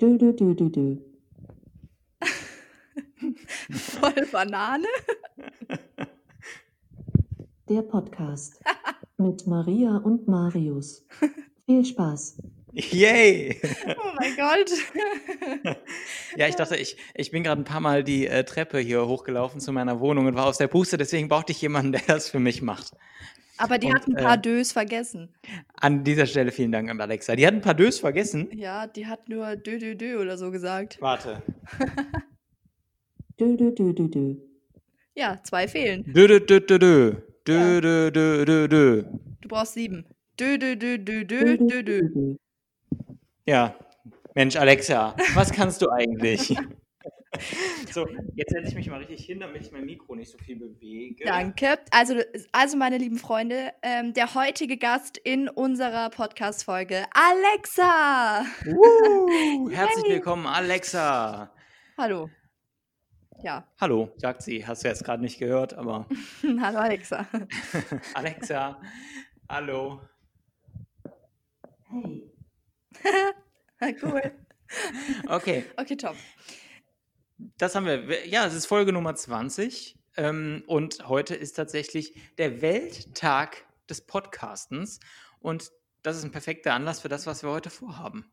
Dö, dö, dö, dö, dö. Voll Banane. Der Podcast mit Maria und Marius. Viel Spaß. Yay! Oh mein Gott. Ja, ich dachte, ich, ich bin gerade ein paar Mal die äh, Treppe hier hochgelaufen zu meiner Wohnung und war aus der Puste, deswegen brauchte ich jemanden, der das für mich macht. Aber die Und, hat ein paar äh, Dös vergessen. An dieser Stelle vielen Dank an Alexa. Die hat ein paar Dös vergessen. Ja, die hat nur Dö, Dö, Dö oder so gesagt. Warte. Dö, dö, dö, dö, dö. Ja, zwei fehlen. Dö, dö, dö, dö, dö. Dö, dö, dö, dö, dö. Du brauchst sieben. Dö, Dö, dö, Dö, Dö. dö, dö. Ja. Mensch, Alexa, was kannst du eigentlich? so, jetzt setze ich mich mal richtig hin, damit ich mein Mikro nicht so viel bewege. Danke. Also, also meine lieben Freunde, ähm, der heutige Gast in unserer Podcast-Folge, Alexa. Uh, herzlich Yay. willkommen, Alexa. Hallo. Ja, Hallo, sagt sie. Hast du jetzt gerade nicht gehört, aber hallo Alexa. Alexa, hallo. Hey. cool. Okay, Okay, top. Das haben wir. Ja, es ist Folge Nummer 20 ähm, und heute ist tatsächlich der Welttag des Podcastens und das ist ein perfekter Anlass für das, was wir heute vorhaben.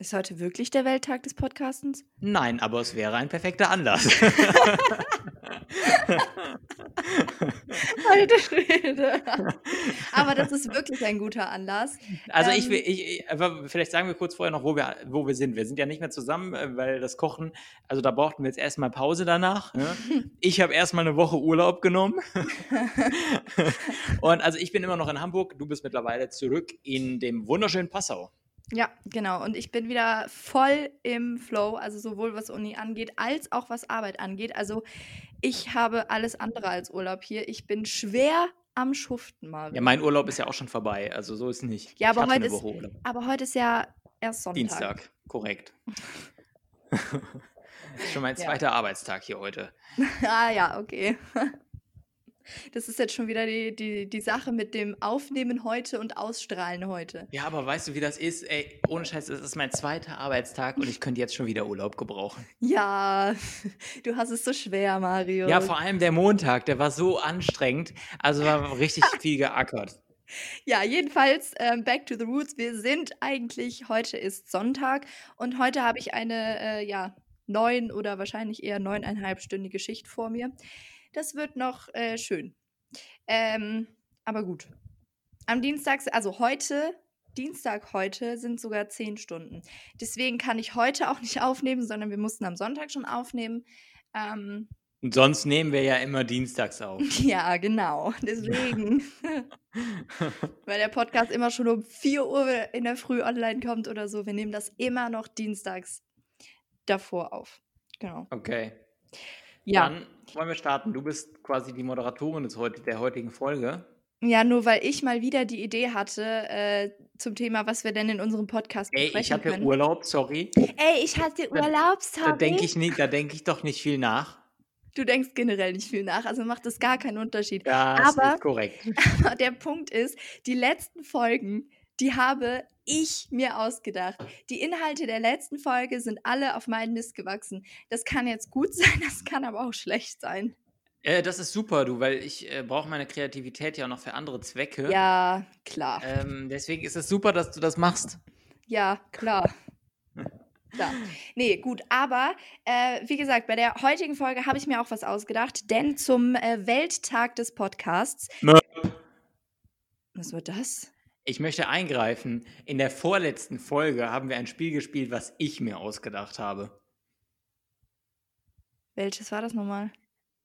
Ist heute wirklich der Welttag des Podcastens? Nein, aber es wäre ein perfekter Anlass. Alter Schwede. Aber das ist wirklich ein guter Anlass. Also ich, Ähm. will- ich, vielleicht sagen wir kurz vorher noch, wo wir, wo wir sind. Wir sind ja nicht mehr zusammen, äh, weil das Kochen, also da brauchten wir jetzt erstmal Pause danach. Ne? Ich habe erstmal eine Woche Urlaub genommen. Und also ich bin immer noch in Hamburg, du bist mittlerweile zurück in dem wunderschönen Passau. Ja, genau. Und ich bin wieder voll im Flow, also sowohl was Uni angeht, als auch was Arbeit angeht. Also ich habe alles andere als Urlaub hier. Ich bin schwer am Schuften, Mario. Ja, mein Urlaub ist ja auch schon vorbei, also so ist nicht. Ja, aber heute ist-. Aber heute ist ja erst Sonntag. Dienstag, korrekt. schon mein Ja. zweiter Arbeitstag hier heute. ah ja, okay. Das ist jetzt schon wieder die, die, die Sache mit dem Aufnehmen heute und Ausstrahlen heute. Ja, aber weißt du, wie das ist? Ey, ohne Scheiß, es ist mein zweiter Arbeitstag und ich könnte jetzt schon wieder Urlaub gebrauchen. Ja, du hast es so schwer, Mario. Ja, vor allem der Montag, der war so anstrengend. Also war richtig viel geackert. Ja, jedenfalls, ähm, back to the roots. Wir sind eigentlich, heute ist Sonntag und heute habe ich eine, äh, ja, neun oder wahrscheinlich eher neuneinhalbstündige Schicht vor mir. Das wird noch äh, schön. Ähm, aber gut. Am Dienstag, also heute, Dienstag heute sind sogar zehn Stunden. Deswegen kann ich heute auch nicht aufnehmen, sondern wir mussten am Sonntag schon aufnehmen. Ähm, Und sonst nehmen wir ja immer dienstags auf. ja, genau. Deswegen. Weil der Podcast immer schon um 4 Uhr in der Früh online kommt oder so. Wir nehmen das immer noch dienstags davor auf. Genau. Okay. Ja. Dann wollen wir starten. Du bist quasi die Moderatorin des heut der heutigen Folge. Ja, nur weil ich mal wieder die Idee hatte äh, zum Thema, was wir denn in unserem Podcast Ey, besprechen ich hatte können. Urlaub, sorry. Ey, ich hatte Da- Urlaub, Da sorry. denke ich nicht, da denke ich doch nicht viel nach. Du denkst generell nicht viel nach, also macht das gar keinen Unterschied. Das Aber- ist korrekt. Aber der Punkt ist, die letzten Folgen, die habe ich mir ausgedacht. Die Inhalte der letzten Folge sind alle auf meinen Mist gewachsen. Das kann jetzt gut sein, das kann aber auch schlecht sein. Äh, das ist super, du, weil ich äh, brauche meine Kreativität ja auch noch für andere Zwecke. Ja, klar. Ähm, deswegen ist es super, dass du das machst. Ja, klar. Klar. Nee, gut, aber äh, wie gesagt, bei der heutigen Folge habe ich mir auch was ausgedacht, denn zum äh, Welttag des Podcasts. Nö. Was war das? Ich möchte eingreifen. In der vorletzten Folge haben wir ein Spiel gespielt, was ich mir ausgedacht habe. Welches war das nochmal?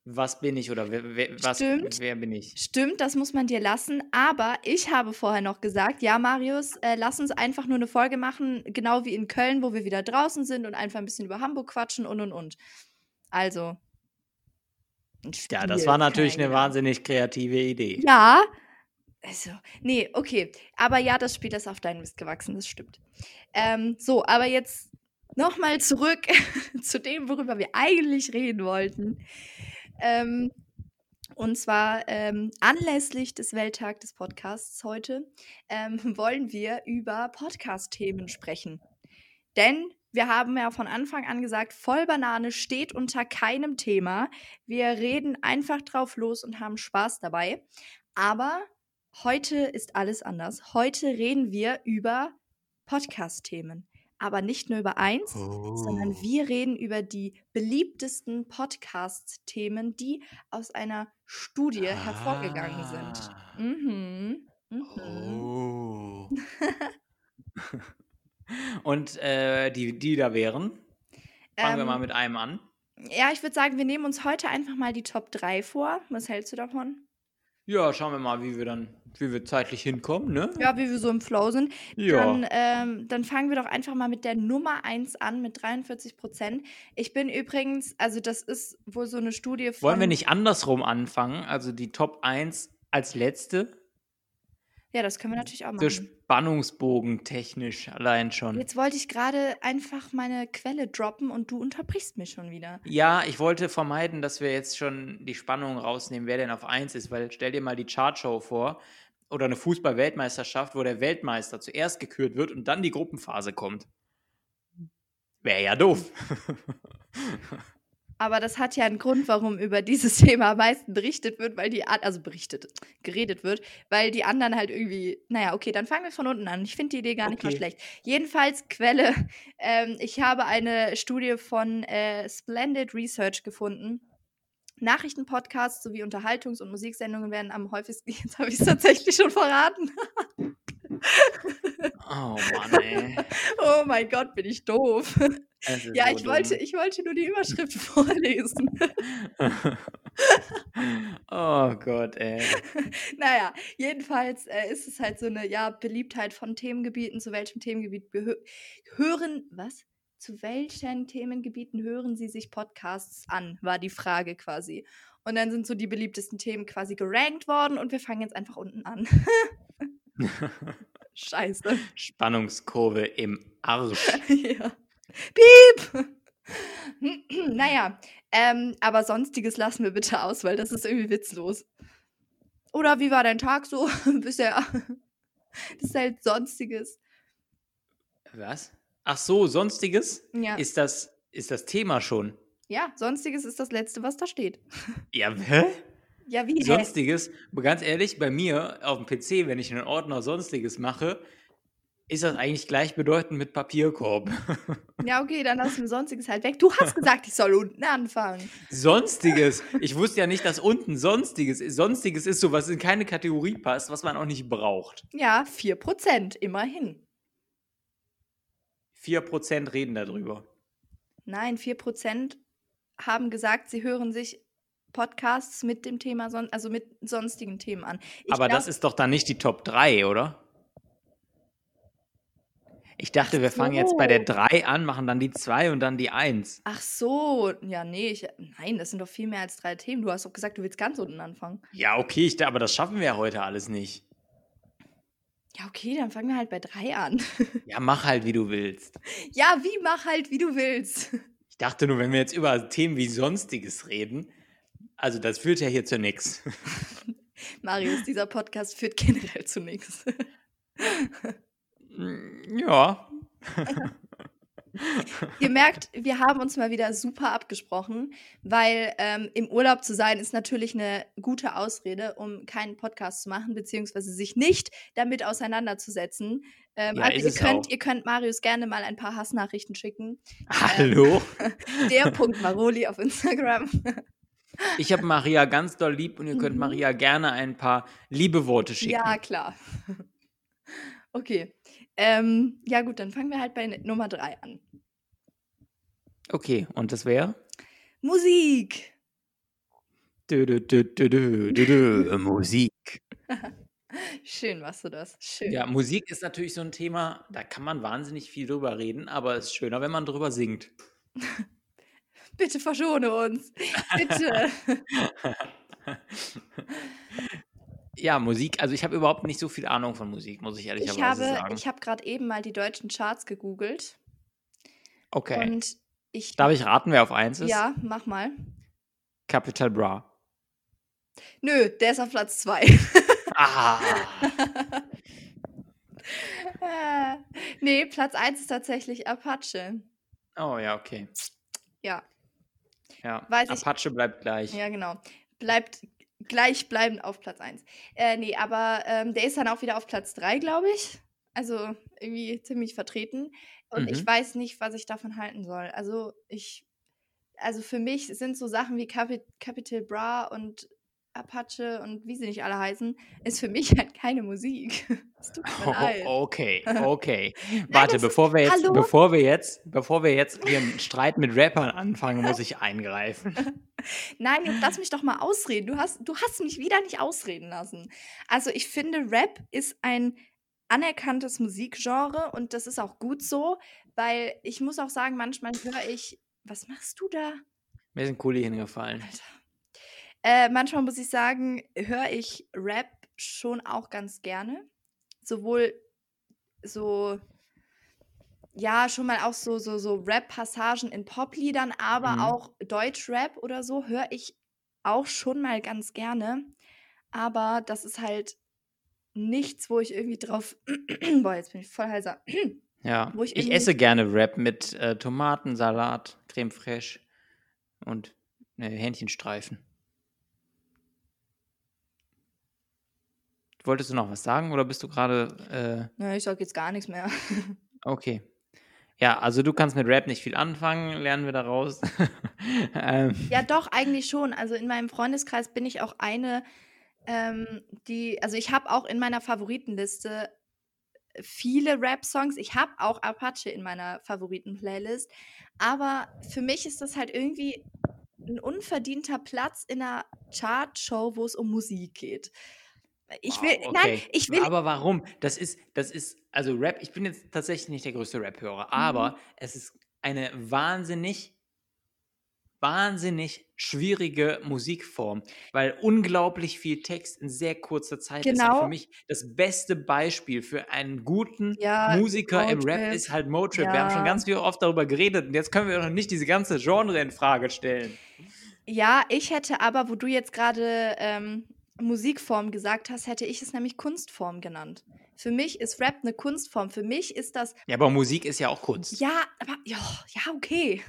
Was bin ich oder wer, wer, was, Stimmt. wer bin ich? Stimmt, das muss man dir lassen. Aber ich habe vorher noch gesagt, ja, Marius, äh, lass uns einfach nur eine Folge machen, genau wie in Köln, wo wir wieder draußen sind und einfach ein bisschen über Hamburg quatschen und und und. Also. Ja, das war natürlich eine wahnsinnig kreative Idee. Ja. Also, nee, okay. Aber ja, das Spiel ist auf deinen Mist gewachsen, das stimmt. Ähm, so, aber jetzt nochmal zurück zu dem, worüber wir eigentlich reden wollten. Ähm, und zwar ähm, anlässlich des Welttag des Podcasts heute ähm, wollen wir über Podcast-Themen sprechen. Denn Wir haben ja von Anfang an gesagt, Vollbanane steht unter keinem Thema. Wir reden einfach drauf los und haben Spaß dabei. Aber heute ist alles anders. Heute reden wir über Podcast-Themen. Aber nicht nur über eins, sondern Oh. wir reden über die beliebtesten Podcast-Themen, die aus einer Studie hervorgegangen sind. Ah. Mhm. Mhm. Oh. Und äh, die, die da wären? Fangen wir mal Ähm, mit einem an. ja, ich würde sagen, wir nehmen uns heute einfach mal die Top 3 vor. Was hältst du davon? Ja, schauen wir mal, wie wir dann, wie wir zeitlich hinkommen, ne? Ja, wie wir so im Flow sind. Ja. Dann, ähm, dann fangen wir doch einfach mal mit der Nummer 1 an, mit 43 Prozent. Ich bin übrigens, also das ist wohl so eine Studie von. Wollen wir nicht andersrum anfangen? Also die Top 1 als letzte? Ja, das können wir natürlich auch machen. Spannungsbogen technisch allein schon. Jetzt wollte ich gerade einfach meine Quelle droppen und du unterbrichst mich schon wieder. Ja, ich wollte vermeiden, dass wir jetzt schon die Spannung rausnehmen, wer denn auf 1 ist, weil stell dir mal die Chartshow vor oder eine Fußball-Weltmeisterschaft, wo der Weltmeister zuerst gekürt wird und dann die Gruppenphase kommt. Wäre ja doof. Aber das hat ja einen Grund, warum über dieses Thema am meisten berichtet wird, weil die, also berichtet, geredet wird, weil die anderen halt irgendwie, naja, okay, dann fangen wir von unten an. Ich finde die Idee gar nicht mal schlecht. Jedenfalls Quelle, ähm, ich habe eine Studie von äh, Splendid Research gefunden. Nachrichtenpodcasts sowie Unterhaltungs- und Musiksendungen werden am häufigsten, jetzt habe ich es tatsächlich schon verraten. Oh Mann, ey. Oh mein Gott, bin ich doof. Ja, so ich wollte, ich wollte nur die Überschrift vorlesen. oh Gott, ey. Naja, jedenfalls äh, ist es halt so eine ja, Beliebtheit von Themengebieten. Zu welchem Themengebiet hören, was? Zu welchen Themengebieten hören Sie sich Podcasts an, war die Frage quasi. Und dann sind so die beliebtesten Themen quasi gerankt worden und wir fangen jetzt einfach unten an. Scheiße. Spannungskurve im Arsch. ja. Piep! naja, ähm, aber Sonstiges lassen wir bitte aus, weil das ist irgendwie witzlos. Oder wie war dein Tag so bisher? Das ist halt Sonstiges. Was? Ach so, sonstiges? Ja. Ist das, ist das Thema schon? ja, Sonstiges ist das Letzte, was da steht. Ja, hä? Ja, wie? Sonstiges, ganz ehrlich, bei mir auf dem PC, wenn ich einen Ordner Sonstiges mache, ist das eigentlich gleichbedeutend mit Papierkorb. Ja, okay, dann lassen wir Sonstiges halt weg. Du hast gesagt, ich soll unten anfangen. Sonstiges. Ich wusste ja nicht, dass unten Sonstiges ist. Sonstiges ist so, was in keine Kategorie passt, was man auch nicht braucht. Ja, 4%, immerhin. 4% reden darüber. Nein, 4% haben gesagt, sie hören sich Podcasts mit dem Thema, son also mit sonstigen Themen an. Ich Aber das glaub- ist doch dann nicht die Top 3, oder? Ich dachte, Ach wir fangen jetzt bei der so. 3 an, machen dann die 2 und dann die 1. Ach so, ja, nee, ich, nein, das sind doch viel mehr als drei Themen. Du hast doch gesagt, du willst ganz unten anfangen. Ja, okay, ich, aber das schaffen wir ja heute alles nicht. Ja, okay, dann fangen wir halt bei drei an. Ja, mach halt, wie du willst. ja, wie mach halt, wie du willst. Ich dachte nur, wenn wir jetzt über Themen wie Sonstiges reden, also das führt ja hier zu nichts. Marius, dieser Podcast führt generell zu nichts. Ja. Ihr merkt, wir haben uns mal wieder super abgesprochen, weil ähm, im Urlaub zu sein ist natürlich eine gute Ausrede, um keinen Podcast zu machen, beziehungsweise sich nicht damit auseinanderzusetzen. Ähm, Ja, also ihr könnt, auch. ihr könnt Marius gerne mal ein paar Hassnachrichten schicken. Hallo? Der Punkt Maroli auf Instagram. Ich habe Maria ganz doll lieb und ihr könnt Mhm. Maria gerne ein paar Liebeworte schicken. Ja, klar. Okay. Ähm, ja, gut, dann fangen wir halt bei Nummer drei an. Okay, und das wäre? Musik. Dö, dö, dö, Musik. Schön machst du das. Schön. Ja, Musik ist natürlich so ein Thema, da kann man wahnsinnig viel drüber reden, aber es ist schöner, wenn man drüber singt. Bitte verschone uns. Bitte. Ja, Musik, also ich habe überhaupt nicht so viel Ahnung von Musik, muss ich ich ehrlicherweise habe, sagen. ich habe gerade eben mal die deutschen Charts gegoogelt. okay. Und ich. Darf ich raten, wer auf 1 ist? Ja, mach mal. Capital Bra. Nö, der ist auf Platz zwei. Ah, nee, Platz eins ist tatsächlich Apache. Oh ja, okay. Ja, Ja. Weiß ich- Apache bleibt gleich. ja, genau. Bleibt gleichbleibend auf Platz 1. Äh, nee, aber ähm, der ist dann auch wieder auf Platz 3, glaube ich. Also irgendwie ziemlich vertreten. Und ich Mhm. weiß nicht, was ich davon halten soll. Also ich, also für mich sind so Sachen wie Capi Capital Bra und Apache und wie sie nicht alle heißen, ist für mich halt keine Musik. Es tut Oh, leid. okay, okay. Warte, ist- bevor wir jetzt, Hallo? bevor wir jetzt, bevor wir jetzt hier einen Streit mit Rappern anfangen, muss ich eingreifen. Nein, jetzt lass mich doch mal ausreden. Du hast, du hast mich wieder nicht ausreden lassen. Also ich finde, Rap ist ein anerkanntes Musikgenre und das ist auch gut so, weil ich muss auch sagen, manchmal höre ich, was machst du da? Mir sind Kuli hingefallen. Äh, manchmal muss ich sagen, höre ich Rap schon auch ganz gerne. Sowohl so, ja, schon mal auch so, so, so Rap-Passagen in Popliedern, aber Mhm. auch Deutschrap oder so höre ich auch schon mal ganz gerne. Aber das ist halt nichts, wo ich irgendwie drauf. Boah, jetzt bin ich voll heiser. Ja, Wo ich ich, esse gerne Wrap mit äh, Tomaten, Salat, Creme fraiche und äh, Hähnchenstreifen. Wolltest du noch was sagen oder bist du gerade Nö, ich sag jetzt gar nichts mehr. äh, okay? Ja, also du kannst mit Rap nicht viel anfangen, lernen wir daraus. ähm, Ja, doch, eigentlich schon. Also in meinem Freundeskreis bin ich auch eine, ähm, die, also ich habe auch in meiner Favoritenliste viele Rap-Songs. Ich habe auch Apache in meiner Favoriten-Playlist. Aber für mich ist das halt irgendwie ein unverdienter Platz in einer Chartshow, wo es um Musik geht. Ich will, nein, okay. ich will, Aber warum? Das ist, das ist, also Rap, ich bin jetzt tatsächlich nicht der größte Rap-Hörer, aber Mhm. es ist eine wahnsinnig, wahnsinnig schwierige Musikform, weil unglaublich viel Text in sehr kurzer Zeit ist. Und Genau. für mich das beste Beispiel für einen guten Ja, Musiker im Rap Motrip. ist halt Motrip. Wir haben schon Ja. ganz viel oft darüber geredet und jetzt können wir noch nicht diese ganze Genre in Frage stellen. Ja, ich hätte aber, wo du jetzt gerade ähm, Musikform gesagt hast, hätte ich es nämlich Kunstform genannt. Für mich ist Rap eine Kunstform. Für mich ist das, Ja, aber Musik ist ja auch Kunst. ja, aber, ja, ja, okay.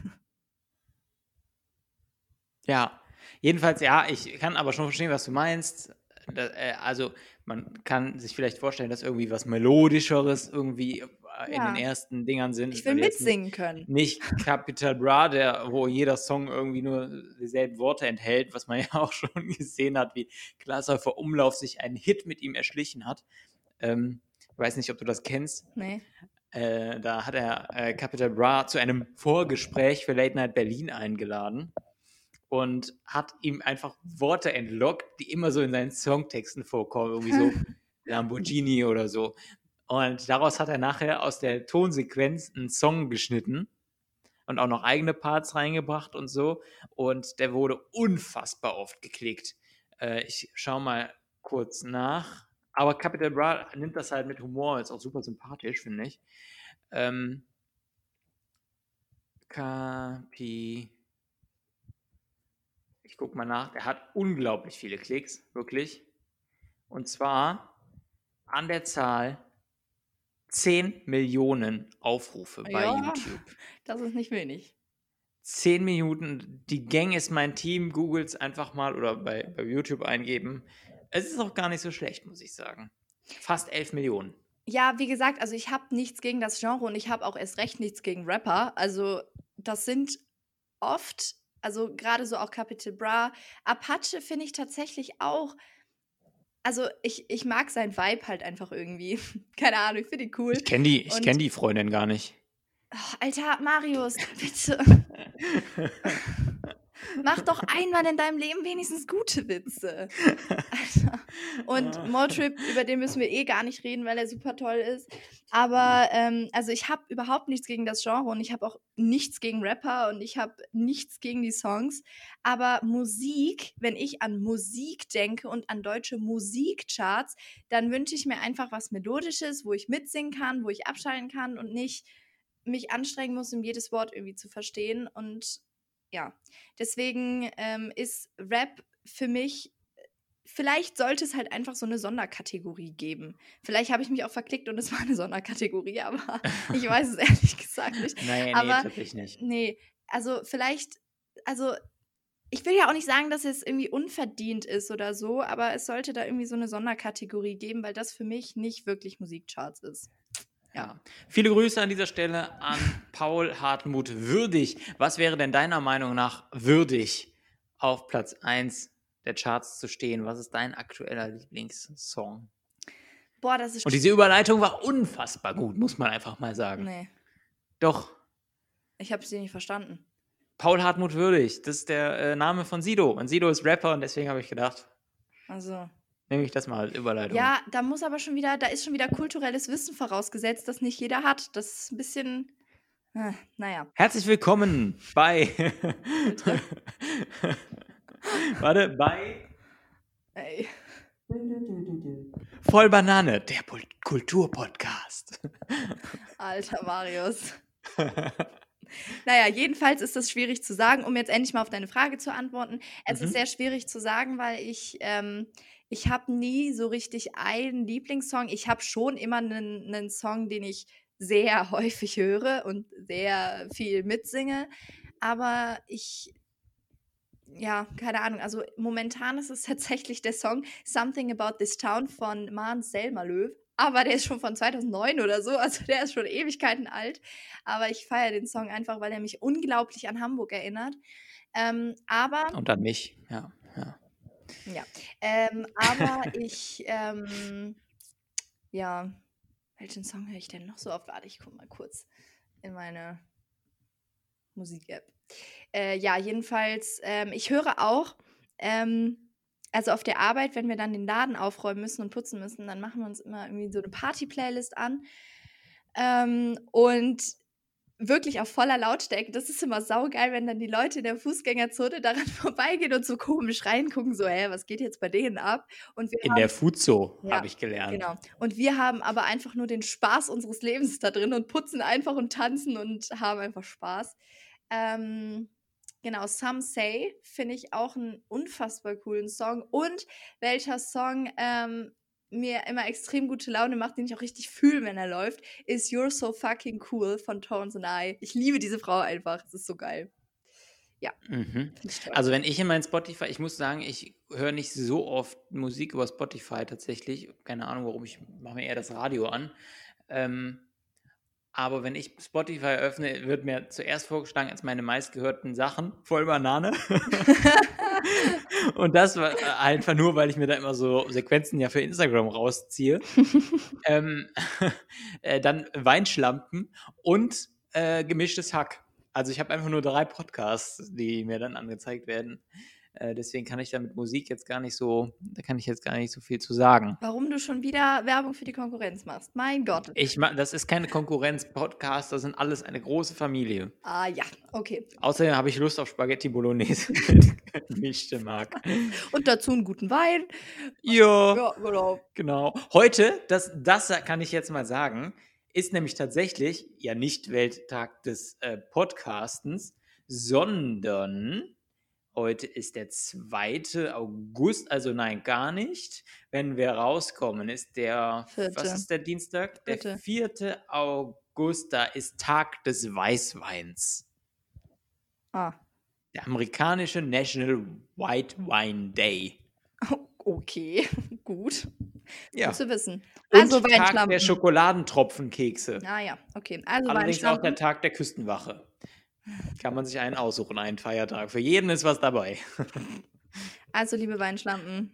Ja, jedenfalls, ja, ich kann aber schon verstehen, was du meinst. Äh, also, man kann sich vielleicht vorstellen, dass irgendwie was Melodischeres irgendwie äh, in Ja. den ersten Dingern sind. Ich will mitsingen können. Nicht, Capital Bra, der, wo jeder Song irgendwie nur dieselben Worte enthält, was man ja auch schon gesehen hat, wie vor Umlauf sich einen Hit mit ihm erschlichen hat. Ähm, ich weiß nicht, ob du das kennst. Nee. Äh, da hat er äh, Capital Bra zu einem Vorgespräch für Late Night Berlin eingeladen und hat ihm einfach Worte entlockt, die immer so in seinen Songtexten vorkommen, irgendwie so Lamborghini oder so. Und daraus hat er nachher aus der Tonsequenz einen Song geschnitten und auch noch eigene Parts reingebracht und so. Und der wurde unfassbar oft geklickt. Äh, ich schau mal kurz nach. Aber Capital Bra nimmt das halt mit Humor, ist auch super sympathisch, finde ich. Ähm, Capi. Ich guck mal nach. Der hat unglaublich viele Klicks, wirklich. Und zwar an der Zahl 10 Millionen Aufrufe bei Ja. YouTube. Das ist nicht wenig. 10 Minuten, die Gang ist mein Team, googles einfach mal oder bei, bei YouTube eingeben. Es ist auch gar nicht so schlecht, muss ich sagen. Fast 11 Millionen. Ja, wie gesagt, also ich habe nichts gegen das Genre und ich habe auch erst recht nichts gegen Rapper. Also das sind oft, also gerade so auch Capital Bra. Apache finde ich tatsächlich auch, also ich, ich mag sein Vibe halt einfach irgendwie. Keine Ahnung, ich finde ihn cool. Ich kenne die, ich kenn die Freundin gar nicht. Oh, Alter, Marius, bitte. Mach doch einmal in deinem Leben wenigstens gute Witze. Alter. Und Motrip, über den müssen wir eh gar nicht reden, weil er super toll ist. Aber ähm, also ich habe überhaupt nichts gegen das Genre und ich habe auch nichts gegen Rapper und ich habe nichts gegen die Songs. Aber Musik, wenn ich an Musik denke und an deutsche Musikcharts, dann wünsche ich mir einfach was Melodisches, wo ich mitsingen kann, wo ich abschalten kann und nicht mich anstrengen muss, um jedes Wort irgendwie zu verstehen. Und ja, deswegen ähm, ist Rap für mich vielleicht sollte es halt einfach so eine Sonderkategorie geben. Vielleicht habe ich mich auch verklickt und es war eine Sonderkategorie, aber ich weiß es ehrlich gesagt nicht. Nee, Aber- tatsächlich nicht. Nee, also vielleicht, also ich will ja auch nicht sagen, dass es irgendwie unverdient ist oder so, aber es sollte da irgendwie so eine Sonderkategorie geben, weil das für mich nicht wirklich Musikcharts ist. Ja. Viele Grüße an dieser Stelle an Paul Hartmut Würdig. Was wäre denn deiner Meinung nach würdig, auf Platz 1 der Charts zu stehen? Was ist dein aktueller Lieblingssong? Boah, das ist Und diese Überleitung war unfassbar gut, muss man einfach mal sagen. Nee, Doch, ich habe sie nicht verstanden. Paul Hartmut Würdig, das ist der äh, Name von Sido. Und Sido ist Rapper und deswegen habe ich gedacht, Also. Nehme ich das mal als Überleitung. Ja, da muss aber schon wieder, da ist schon wieder kulturelles Wissen vorausgesetzt, das nicht jeder hat. Das ist ein bisschen. Äh, naja. Herzlich willkommen bei. Warte, bei Ey. Voll Banane, der Kulturpodcast. Alter Marius. Naja, jedenfalls ist das schwierig zu sagen, um jetzt endlich mal auf deine Frage zu antworten. Es Mhm. ist sehr schwierig zu sagen, weil ich, ähm, ich habe nie so richtig einen Lieblingssong. Ich habe schon immer einen, einen Song, den ich sehr häufig höre und sehr viel mitsinge. Aber ich, ja, keine Ahnung. Also momentan ist es tatsächlich der Song Something About This Town von Maren Selma Löw. Aber der ist schon von 2009 oder so, also der ist schon Ewigkeiten alt. Aber ich feiere den Song einfach, weil er mich unglaublich an Hamburg erinnert. Ähm, aber Und an mich, ja. ja. Ja, ähm, aber ich, ähm, ja, welchen Song höre ich denn noch so oft? Warte, ich gucke mal kurz in meine Musik-App. Äh, ja, jedenfalls, ähm, ich höre auch, ähm, also auf der Arbeit, wenn wir dann den Laden aufräumen müssen und putzen müssen, dann machen wir uns immer irgendwie so eine Party-Playlist an. Ähm, und wirklich auf voller Lautstärke. Das ist immer saugeil, wenn dann die Leute in der Fußgängerzone daran vorbeigehen und so komisch reingucken, so, hä, was geht jetzt bei denen ab? Und wir In haben, der Fuzo Ja, habe ich gelernt. genau. Und wir haben aber einfach nur den Spaß unseres Lebens da drin und putzen einfach und tanzen und haben einfach Spaß. Ähm, genau, Some Say finde ich auch einen unfassbar coolen Song. Und welcher Song ähm, mir immer extrem gute Laune macht, den ich auch richtig fühle, wenn er läuft, ist You're So Fucking Cool von Tones and I. Ich liebe diese Frau einfach. Es ist so geil. Mhm. Ich toll. Also wenn ich in mein Spotify, ich muss sagen, ich höre nicht so oft Musik über Spotify tatsächlich. Keine Ahnung, warum, ich mache mir eher das Radio an. Ähm, aber wenn ich Spotify öffne, wird mir zuerst vorgeschlagen als meine meistgehörten Sachen voll Banane. Und das war äh, einfach nur, weil ich mir da immer so Sequenzen ja für Instagram rausziehe. ähm, äh, dann Weinschlampen und äh, gemischtes Hack. Also ich habe einfach nur drei Podcasts, die mir dann angezeigt werden. Äh, deswegen kann ich da mit Musik jetzt gar nicht so, da kann ich jetzt gar nicht so viel zu sagen. Warum du schon wieder Werbung für die Konkurrenz machst. Mein Gott. Ich ma- das ist keine Konkurrenz-Podcast, das sind alles eine große Familie. Ah ja, okay. Außerdem habe ich Lust auf Spaghetti Bolognese mit gemischtem Hack. Und dazu einen guten Wein. Ja. Ja, genau. Genau. Heute, das, das kann ich jetzt mal sagen, ist nämlich tatsächlich ja nicht Welttag des äh, Podcastens, sondern heute ist der 2. August, also nein, gar nicht. Wenn wir rauskommen, ist der, Vierte. was ist der Dienstag? Der Vierte. 4. August, da ist Tag des Weißweins. Ah, Der amerikanische National White Wine Day. okay. Gut. Ja. Gut zu wissen. Und Also Tag der. Schokoladentropfenkekse. Ah ja, okay. Also Allerdings auch der. Tag der Küstenwache. Kann man sich einen aussuchen, einen Feiertag. Für jeden ist was dabei. Also, liebe Weinschlampen,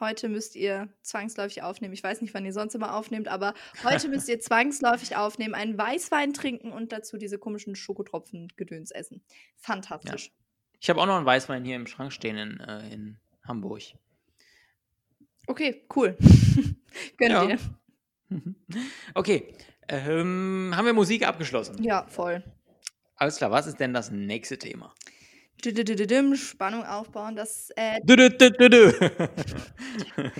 heute müsst ihr zwangsläufig aufnehmen. Ich weiß nicht, wann ihr sonst immer aufnehmt, aber heute müsst ihr zwangsläufig aufnehmen, einen Weißwein trinken und dazu diese komischen Schokotropfen-Gedöns essen. Fantastisch. Ich habe auch noch einen Weißwein hier im Schrank stehen in, äh, in Hamburg. Okay, cool. Gönnt Ja. ihr. Okay, ähm, haben wir Musik abgeschlossen? Ja, voll. Alles klar, was ist denn das nächste Thema? Spannung aufbauen. Das, äh, Dü -dü -dü -dü -dü.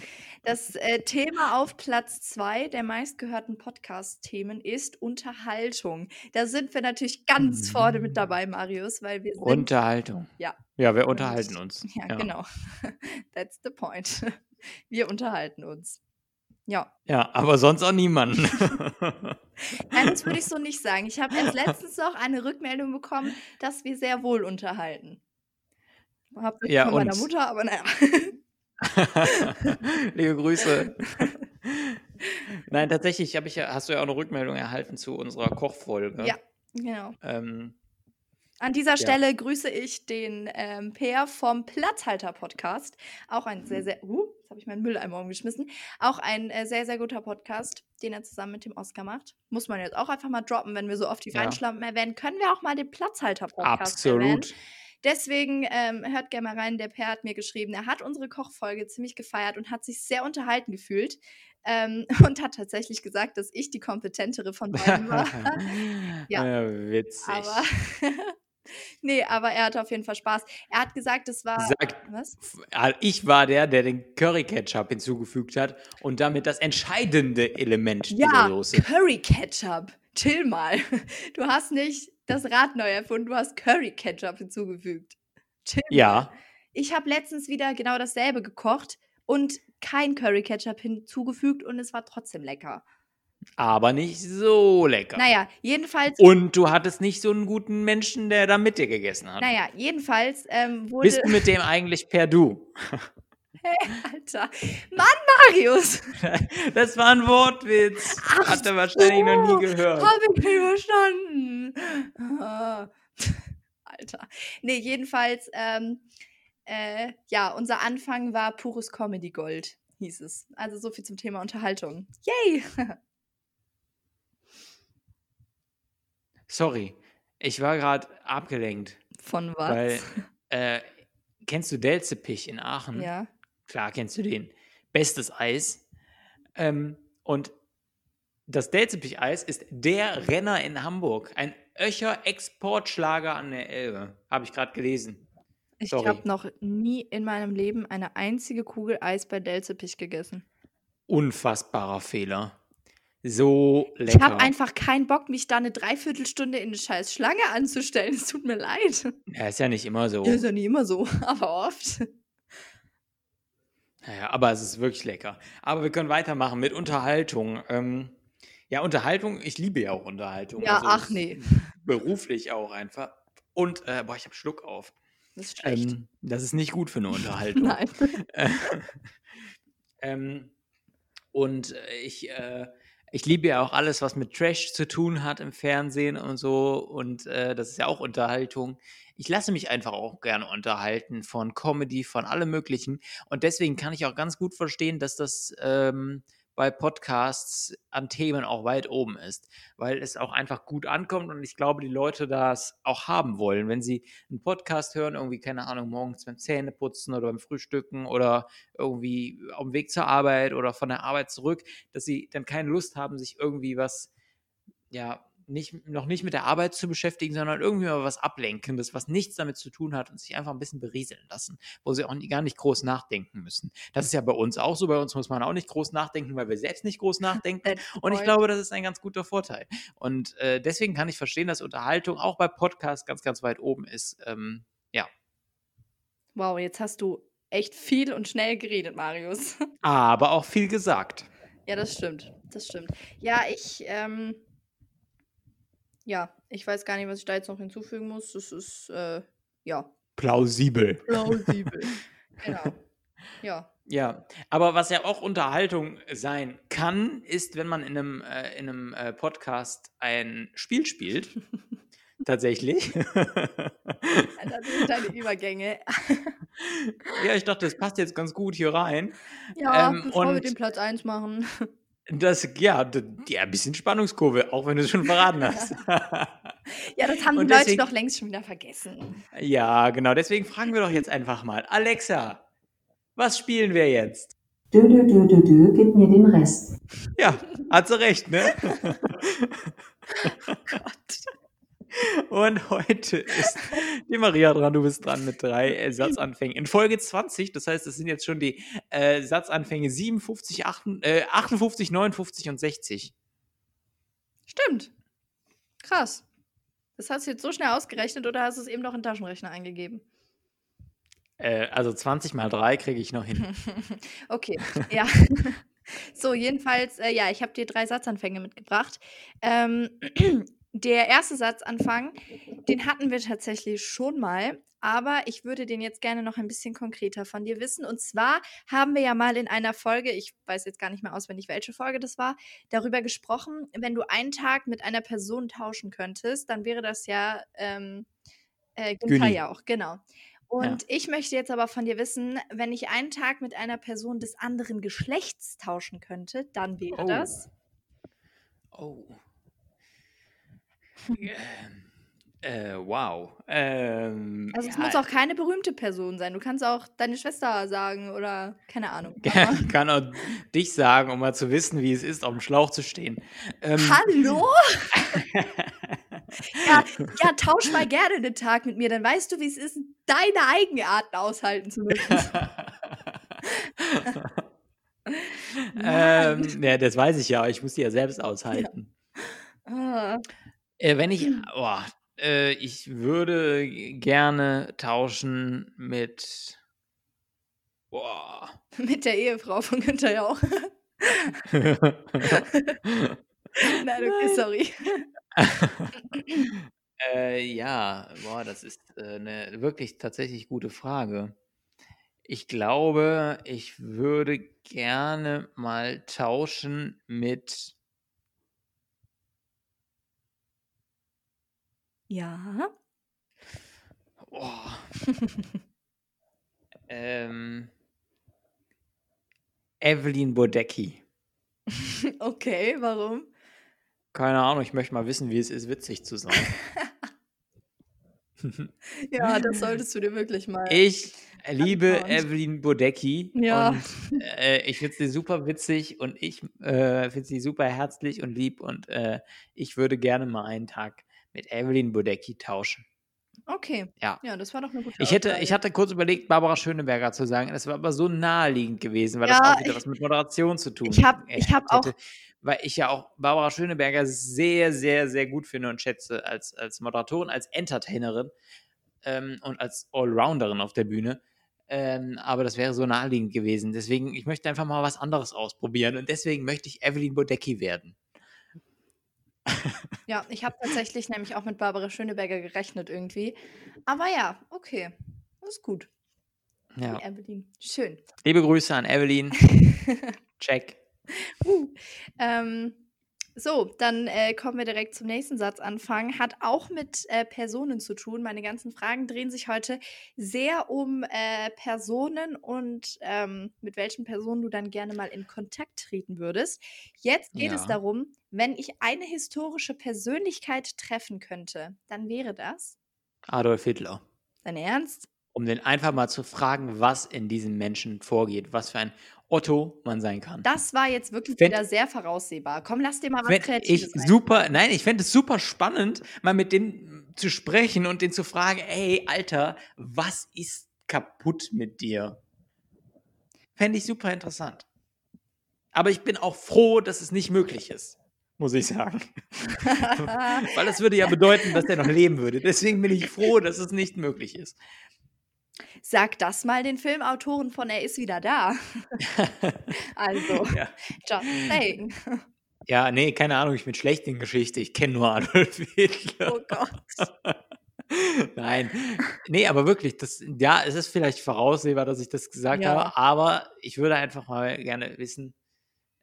Das äh, Thema auf Platz zwei der meistgehörten Podcast-Themen ist Unterhaltung. Da sind wir natürlich ganz vorne mit dabei, Marius, weil wir sind. Unterhaltung. Ja. Ja, wir unterhalten uns. Ja, genau. That's the point. Wir unterhalten uns. Ja. Ja, aber sonst auch niemanden. Nein, das würde ich so nicht sagen. Ich habe erst letztens noch eine Rückmeldung bekommen, dass wir sehr wohl unterhalten. Hauptsächlich Ja, von meiner uns. Mutter, aber naja. Liebe Grüße. Nein, tatsächlich habe ich ja, hast du ja auch eine Rückmeldung erhalten zu unserer Kochfolge. Ja. Genau. Ähm, An dieser Stelle grüße ich den ähm, Peer vom Platzhalter-Podcast. Auch ein sehr, sehr, uh, jetzt habe ich meinen Mülleimer umgeschmissen. Auch ein äh, sehr, sehr guter Podcast, den er zusammen mit dem Oscar macht. Muss man jetzt auch einfach mal droppen, wenn wir so oft die Ja. Feinschlampen erwähnen, können wir auch mal den Platzhalter-Podcast erwähnen. absolut. Deswegen ähm, hört gerne mal rein. Der Per hat mir geschrieben, er hat unsere Kochfolge ziemlich gefeiert und hat sich sehr unterhalten gefühlt. Ähm, und hat tatsächlich gesagt, dass ich die kompetentere von beiden war. Ja. Äh, witzig. aber nee, aber er hatte auf jeden Fall Spaß. Er hat gesagt, es war. Sag, was? Ah, Ich war der, der den Curry Ketchup hinzugefügt hat und damit das entscheidende Element dieser Ja, Soße. Curry Ketchup. Chill mal. Du hast nicht das Rad neu erfunden, du hast Curry Ketchup hinzugefügt. Chill mal. Ja, Ich habe letztens wieder genau dasselbe gekocht und kein Curry Ketchup hinzugefügt und es war trotzdem lecker. Aber nicht so lecker. Naja, jedenfalls, Und du hattest nicht so einen guten Menschen, der da mit dir gegessen hat. naja, jedenfalls ähm, wurde. Bist du mit dem eigentlich per Du? Alter. Mann, Marius! Das war ein Wortwitz. Ach Hat er wahrscheinlich noch so, nie gehört. Hab ich nicht verstanden. Alter. Nee, jedenfalls, ähm, äh, ja, unser Anfang war pures Comedy Gold, hieß es. Also so viel zum Thema Unterhaltung. Yay! Sorry, ich war gerade abgelenkt, Von was? weil äh, kennst du Delzepich in Aachen? ja. Klar, kennst du den. Bestes Eis. Ähm, und das Delzepich-Eis ist der Renner in Hamburg. Ein Öcher Exportschlager an der Elbe. Habe ich gerade gelesen. Ich habe noch nie in meinem Leben eine einzige Kugel Eis bei Delzepich gegessen. Unfassbarer Fehler. So Ich lecker. habe einfach keinen Bock, mich da eine Dreiviertelstunde in eine scheiß Schlange anzustellen. Es tut mir leid. ja, ist ja nicht immer so. Ja, ist ja nie immer so, aber oft. Naja, aber es ist wirklich lecker. Aber wir können weitermachen mit Unterhaltung. Ähm, ja, Unterhaltung, ich liebe ja auch Unterhaltung. Ja, Also ach nee. Beruflich auch einfach. Und, äh, boah, ich habe Schluck auf. Das ist schlecht. Ähm, das ist nicht gut für eine Unterhaltung. Nein. Äh, ähm, und äh, ich, äh, ich liebe ja auch alles, was mit Trash zu tun hat im Fernsehen und so. Und äh, das ist ja auch Unterhaltung. Ich lasse mich einfach auch gerne unterhalten von Comedy, von allem Möglichen. Und deswegen kann ich auch ganz gut verstehen, dass das ähm, bei Podcasts an Themen auch weit oben ist, weil es auch einfach gut ankommt und ich glaube, die Leute das auch haben wollen, wenn sie einen Podcast hören, irgendwie, keine Ahnung, morgens beim Zähneputzen oder beim Frühstücken oder irgendwie auf dem Weg zur Arbeit oder von der Arbeit zurück, dass sie dann keine Lust haben, sich irgendwie was, ja, nicht, noch nicht mit der Arbeit zu beschäftigen, sondern irgendwie mal was Ablenkendes, was nichts damit zu tun hat und sich einfach ein bisschen berieseln lassen, wo sie auch nie- gar nicht groß nachdenken müssen. Das ist ja bei uns auch so. Bei uns muss man auch nicht groß nachdenken, weil wir selbst nicht groß nachdenken. Und ich glaube, das ist ein ganz guter Vorteil. Und äh, deswegen kann ich verstehen, dass Unterhaltung auch bei Podcasts ganz, ganz weit oben ist. Ähm, ja. Wow, jetzt hast du echt viel und schnell geredet, Marius. Aber auch viel gesagt. Ja, das stimmt. Das stimmt. Ja, ich, ähm, ja, ich weiß gar nicht, was ich da jetzt noch hinzufügen muss. Das ist, äh, ja, Plausibel. plausibel. genau. Ja. Ja, aber was ja auch Unterhaltung sein kann, ist, wenn man in einem, äh, in einem äh, Podcast ein Spiel spielt. Tatsächlich. Das sind deine Übergänge. ja, ich dachte, das passt jetzt ganz gut hier rein. Ja, Ähm, bevor wir und- den Platz 1 machen. Das, ja, ja, ein bisschen Spannungskurve, auch wenn du es schon verraten hast. Ja, das haben Und die Leute doch längst schon wieder vergessen. ja, genau, deswegen fragen wir doch jetzt einfach mal. Alexa, was spielen wir jetzt? Dö, dö, dö, dö, dö, gib mir den Rest. Ja, hat sie recht, ne? Gott. Und heute ist die Maria dran, du bist dran mit drei Satzanfängen. In Folge 20, das heißt, es sind jetzt schon die äh, Satzanfänge 57, 8, äh, 58, 59 und 60. Stimmt. Krass. Das hast du jetzt so schnell ausgerechnet oder hast du es eben noch in den Taschenrechner eingegeben? Äh, also 20 mal 3 kriege ich noch hin. okay, ja. so, jedenfalls, äh, ja, ich habe dir drei Satzanfänge mitgebracht. Ähm, der erste Satzanfang, den hatten wir tatsächlich schon mal, aber ich würde den jetzt gerne noch ein bisschen konkreter von dir wissen. Und zwar haben wir ja mal in einer Folge, ich weiß jetzt gar nicht mehr auswendig, welche Folge das war, darüber gesprochen, wenn du einen Tag mit einer Person tauschen könntest, dann wäre das ja ähm, äh, Günther ja auch, genau. Und ja. ich möchte jetzt aber von dir wissen, wenn ich einen Tag mit einer Person des anderen Geschlechts tauschen könnte, dann wäre oh. das. Oh. Äh, wow. Ähm, also es ja. muss auch keine berühmte Person sein. Du kannst auch deine Schwester sagen oder keine Ahnung. Ich kann auch dich sagen, um mal zu wissen, wie es ist, auf dem Schlauch zu stehen. Ähm, Hallo? ja, ja, tausch mal gerne den Tag mit mir, dann weißt du, wie es ist, deine Eigenarten aushalten zu müssen. ähm, ja, das weiß ich ja, ich muss die ja selbst aushalten. Ja. Ah. Äh, wenn ich, oh, äh, ich würde gerne tauschen mit, boah. Mit der Ehefrau von Günther ja auch. Nein, okay, sorry. äh, ja, boah, das ist äh, eine wirklich tatsächlich gute Frage. Ich glaube, ich würde gerne mal tauschen mit. Ja. Oh. ähm, Evelyn Bodecki. okay, warum? Keine Ahnung, ich möchte mal wissen, wie es ist, witzig zu sein. ja, das solltest du dir wirklich mal. Ich liebe anschauen. Evelyn Bodecki. Ja. Und, äh, ich finde sie super witzig und ich äh, finde sie super herzlich und lieb und äh, ich würde gerne mal einen Tag mit Evelyn Bodecki tauschen. Okay. Ja. Ja, das war doch eine gute ich hätte, ich hatte kurz überlegt, Barbara Schöneberger zu sagen. Es war aber so naheliegend gewesen, weil ja, das auch wieder ich, was mit Moderation zu tun hat. Ich habe ich hab auch. Weil ich ja auch Barbara Schöneberger sehr, sehr, sehr gut finde und schätze als, als Moderatorin, als Entertainerin ähm, und als Allrounderin auf der Bühne. Ähm, aber das wäre so naheliegend gewesen. Deswegen, ich möchte einfach mal was anderes ausprobieren und deswegen möchte ich Evelyn Bodecki werden. Ja, ich habe tatsächlich nämlich auch mit Barbara Schöneberger gerechnet irgendwie. Aber ja, okay. Das ist gut. Ja. Evelyn. Schön. Liebe Grüße an Evelyn. Check. Uh, ähm, so, dann äh, kommen wir direkt zum nächsten Satzanfang. Hat auch mit äh, Personen zu tun. Meine ganzen Fragen drehen sich heute sehr um äh, Personen und ähm, mit welchen Personen du dann gerne mal in Kontakt treten würdest. Jetzt geht ja. es darum, wenn ich eine historische Persönlichkeit treffen könnte, dann wäre das Adolf Hitler. Dein Ernst? Um den einfach mal zu fragen, was in diesem Menschen vorgeht, was für ein Otto man sein kann. Das war jetzt wirklich Fänd, wieder sehr voraussehbar. Komm, lass dir mal was Kreatives ich super, Nein, ich fände es super spannend, mal mit denen zu sprechen und den zu fragen, ey, Alter, was ist kaputt mit dir? Fände ich super interessant. Aber ich bin auch froh, dass es nicht möglich ist, muss ich sagen. Weil das würde ja bedeuten, dass er noch leben würde. Deswegen bin ich froh, dass es nicht möglich ist. Sag das mal den Filmautoren von Er ist wieder da. also, ja. just saying. Ja, nee, keine Ahnung, ich bin schlecht in Geschichte. Ich kenne nur Adolf Hitler. Oh Gott. Nein, nee, aber wirklich, das, ja, es ist vielleicht voraussehbar, dass ich das gesagt ja. habe, aber ich würde einfach mal gerne wissen,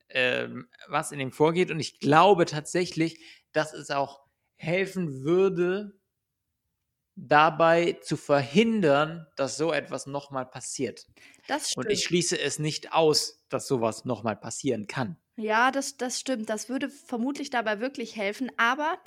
ähm, was in dem vorgeht. Und ich glaube tatsächlich, dass es auch helfen würde, dabei zu verhindern, dass so etwas nochmal passiert. Das stimmt. Und ich schließe es nicht aus, dass sowas nochmal passieren kann. Ja, das, das stimmt. Das würde vermutlich dabei wirklich helfen. Aber,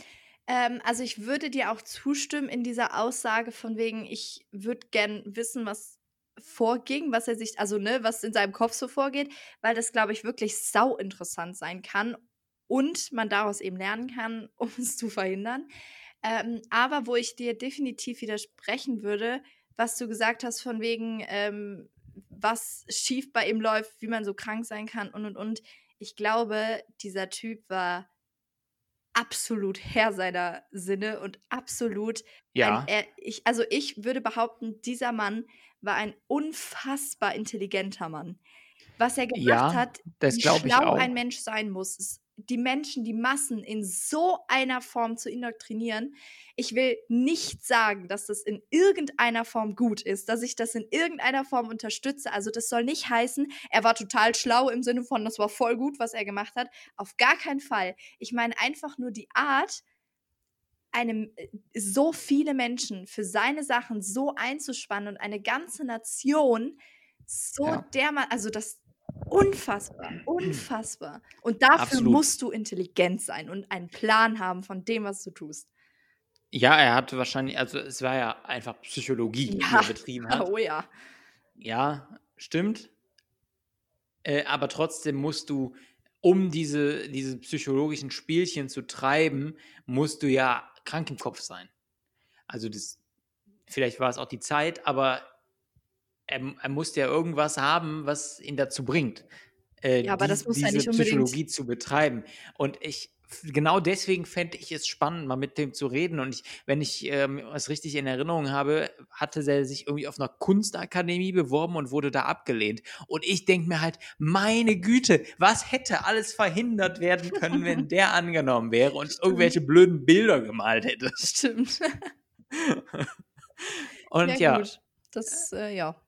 ähm, also ich würde dir auch zustimmen in dieser Aussage von wegen, ich würde gern wissen, was vorging, was er sich, also ne, was in seinem Kopf so vorgeht, weil das, glaube ich, wirklich sau interessant sein kann und man daraus eben lernen kann, um es zu verhindern. Ähm, aber wo ich dir definitiv widersprechen würde, was du gesagt hast, von wegen, ähm, was schief bei ihm läuft, wie man so krank sein kann und und und. Ich glaube, dieser Typ war absolut Herr seiner Sinne und absolut Ja. ein, er, ich, also ich würde behaupten, dieser Mann war ein unfassbar intelligenter Mann. Was er gemacht Ja, hat, das wie glaube ich schlau ein Mensch sein muss, ist, die Menschen, die Massen in so einer Form zu indoktrinieren. Ich will nicht sagen, dass das in irgendeiner Form gut ist, dass ich das in irgendeiner Form unterstütze. Also das soll nicht heißen, er war total schlau im Sinne von, das war voll gut, was er gemacht hat. Auf gar keinen Fall. Ich meine einfach nur die Art, einem äh, so viele Menschen für seine Sachen so einzuspannen und eine ganze Nation so Ja. dermal, also das unfassbar, unfassbar. Und dafür Absolut. musst du intelligent sein und einen Plan haben von dem, was du tust. Ja, er hatte wahrscheinlich, also es war ja einfach Psychologie, die Ja. er betrieben hat. Oh ja. Ja, stimmt. Äh, aber trotzdem musst du, um diese, diese psychologischen Spielchen zu treiben, musst du ja krank im Kopf sein. Also das, vielleicht war es auch die Zeit, aber er, er musste ja irgendwas haben, was ihn dazu bringt, äh, Ja, aber das muss ja diese nicht unbedingt- Psychologie zu betreiben. Und ich, genau deswegen fände ich es spannend, mal mit dem zu reden. Und ich, wenn ich ähm, was richtig in Erinnerung habe, hatte er sich irgendwie auf einer Kunstakademie beworben und wurde da abgelehnt. Und ich denke mir halt, meine Güte, was hätte alles verhindert werden können, wenn der angenommen wäre und irgendwelche blöden Bilder gemalt hätte. Stimmt. Und ja, gut. Das, äh, ja.